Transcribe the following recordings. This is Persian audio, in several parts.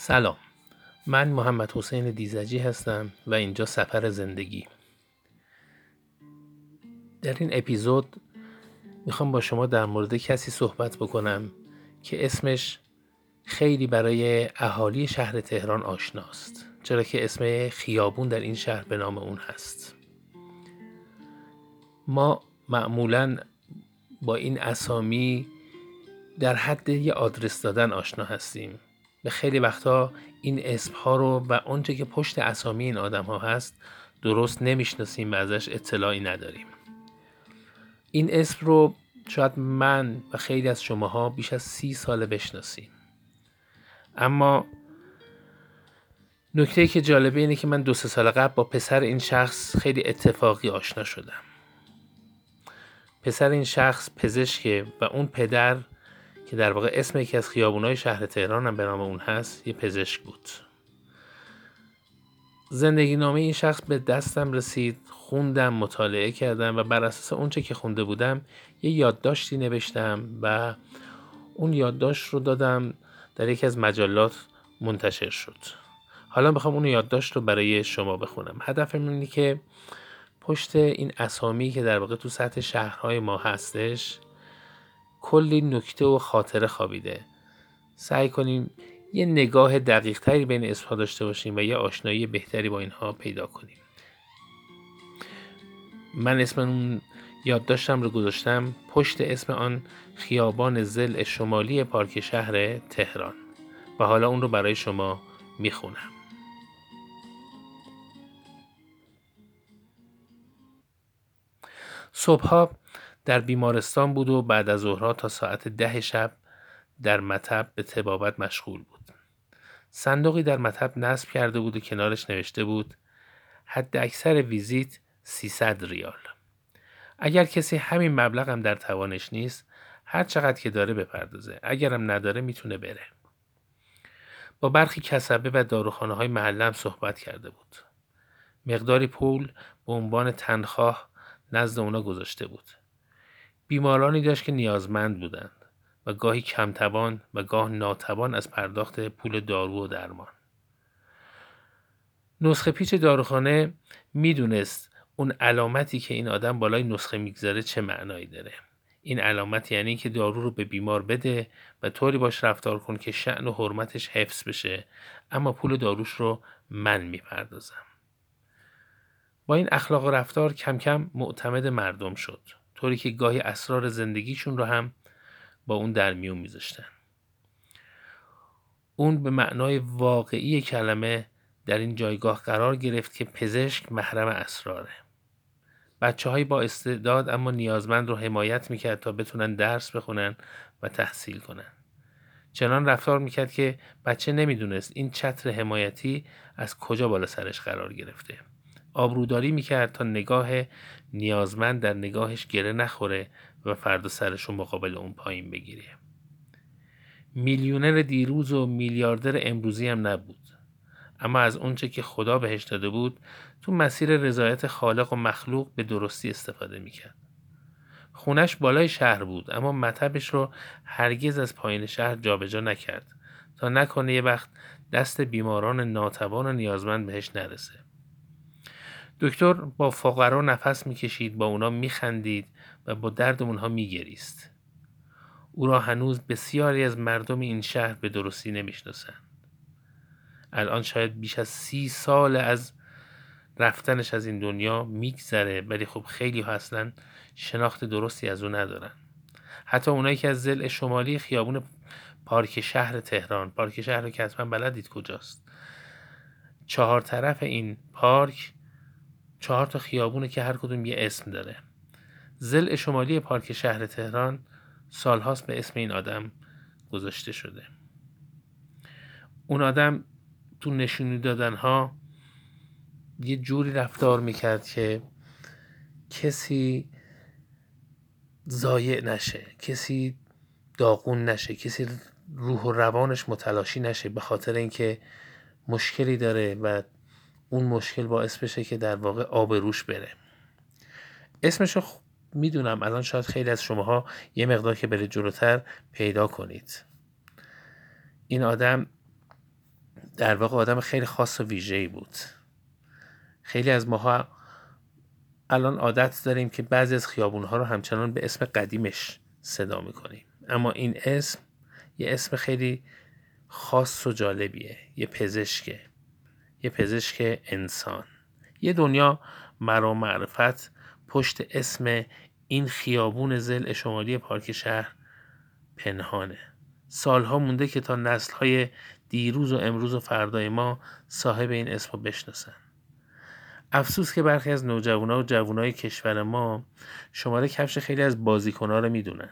سلام. من محمد حسین دیزجی هستم و اینجا سفر زندگی. در این اپیزود می‌خوام با شما در مورد کسی صحبت بکنم که اسمش خیلی برای اهالی شهر تهران آشناست چرا که اسم خیابون در این شهر به نام اون هست. ما معمولا با این اسامی در حد یه آدرس دادن آشنا هستیم. به خیلی وقتا این اسم ها رو و آنچه که پشت اسامی این آدم ها هست درست نمی‌شناسیم و ازش اطلاعی نداریم. این اسم رو شاید من و خیلی از شماها بیش از سی ساله بشناسیم. اما نکته که جالبه اینه که من دو سال قبل با پسر این شخص خیلی اتفاقی آشنا شدم. پسر این شخص پزشکه و اون پدر که در واقع اسم یکی از خیابونای شهر تهران هم به نام اون هست یه پزشک بود. زندگی نامه این شخص به دستم رسید خوندم مطالعه کردم و بر اساس اونچه که خونده بودم یه یادداشتی نوشتم و اون یادداشت رو دادم در یکی از مجلات منتشر شد. حالا می‌خوام اون یادداشت رو برای شما بخونم. هدفم اینه که پشت این اسامی که در واقع تو سطح شهرهای ما هستش کلی نکته و خاطره خوابیده. سعی کنیم یه نگاه دقیق تری بین اسمها داشته باشیم و یه آشنایی بهتری با اینها پیدا کنیم. من اسم اون یادداشتم رو گذاشتم پشت اسم آن خیابان زل شمالی پارک شهر تهران و حالا اون رو برای شما می‌خونم. صبحها در بیمارستان بود و بعد از ظهرها تا ساعت ده شب در مطب به تبابت مشغول بود. صندوقی در مطب نصب کرده بود و کنارش نوشته بود حد اکثر ویزیت 300 ریال. اگر کسی همین مبلغ هم در توانش نیست هر چقدر که داره بپردازه. اگرم نداره می‌تونه بره. با برخی کسبه و داروخانه های محلم صحبت کرده بود. مقداری پول به عنوان تنخواه نزد اونا گذاشته بود. بیمارانی داشت که نیازمند بودند و گاهی کمتوان و گاه ناتوان از پرداخت پول دارو و درمان. نسخه پیچ داروخانه می‌دونست اون علامتی که این آدم بالای نسخه می‌گذاره چه معنایی داره. این علامت یعنی که دارو رو به بیمار بده و طوری باش رفتار کن که شعن و حرمتش حفظ بشه اما پول داروش رو من می‌پردازم. با این اخلاق و رفتار کم کم معتمد مردم شد. طوری که گاهی اسرار زندگیشون رو هم با اون در میون میذاشتن. اون به معنای واقعی کلمه در این جایگاه قرار گرفت که پزشک محرم اسراره. بچه های با استعداد اما نیازمند رو حمایت می‌کرد تا بتونن درس بخونن و تحصیل کنن. چنان رفتار می‌کرد که بچه نمی‌دونست این چتر حمایتی از کجا بالا سرش قرار گرفته. آبروداری می‌کرد تا نگاه نیازمند در نگاهش گره نخوره و فردا سرش مقابل اون پایین بگیره. میلیونر دیروز و میلیاردر امروزی هم نبود. اما از اونچه که خدا بهش داده بود تو مسیر رضایت خالق و مخلوق به درستی استفاده می‌کرد. خونش بالای شهر بود اما مطبش رو هرگز از پایین شهر جابجا نکرد تا نکنه یه وقت دست بیماران ناتوان و نیازمند بهش نرسه. دکتر با فقرا نفس می‌کشید با اونا میخندید و با درد اونها میگریست. او را هنوز بسیاری از مردم این شهر به درستی نمی‌شناسند. الان شاید بیش از سی سال از رفتنش از این دنیا میگذره ولی خب خیلی ها اصلا شناخت درستی از او ندارن. حتی اونایی که از زل شمالی خیابون پارک شهر تهران پارک شهر که حتما بلدید کجاست. چهار طرف این پارک چهار تا خیابونه که هر کدوم یه اسم داره. زل شمالی پارک شهر تهران سالهاست به اسم این آدم گذاشته شده. اون آدم تو نشونی دادن ها یه جوری رفتار می‌کرد که کسی ضایع نشه کسی داغون نشه کسی روح و روانش متلاشی نشه به خاطر اینکه مشکلی داره و اون مشکل باعث بشه که در واقع آب روش بره. اسمشو می‌دونم. الان شاید خیلی از شماها یه مقدار که بره جلوتر پیدا کنید. این آدم در واقع آدم خیلی خاص و ویژه‌ای بود. خیلی از ماها الان عادت داریم که بعضی از خیابونها رو همچنان به اسم قدیمش صدا می‌کنیم. اما این اسم یه اسم خیلی خاص و جالبیه یه پزشکه. یه پزشک انسان. یه دنیا مرا معرفت پشت اسم این خیابون زل شمالی پارک شهر پنهانه. سالها مونده که تا نسلهای دیروز و امروز و فردای ما صاحب این اسم رو بشناسن. افسوس که برخی از نوجوانا و جوانای کشور ما شماره کفش خیلی از بازیکنها رو می‌دونن.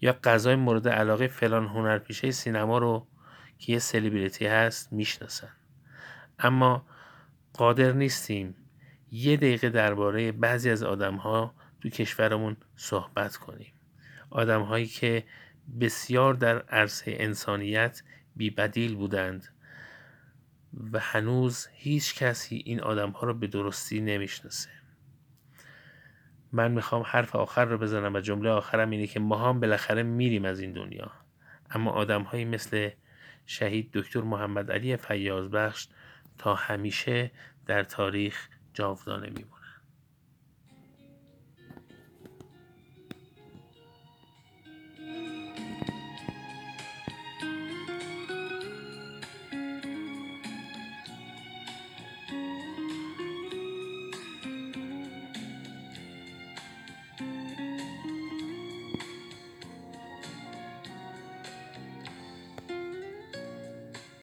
یا غذای مورد علاقه فلان هنرپیشه سینما رو که یه سلیبریتی هست می‌شناسن. اما قادر نیستیم یه دقیقه درباره بعضی از آدم ها تو کشورمون صحبت کنیم. آدم هایی که بسیار در عرصه انسانیت بیبدیل بودند و هنوز هیچ کسی این آدم ها رو به درستی نمی‌شناسه. من می‌خوام حرف آخر رو بزنم و جمله آخرم اینه که ما هم بالاخره میریم از این دنیا. اما آدم مثل شهید دکتر محمد علی فیاض بخش تا همیشه در تاریخ جاودانه میمونه.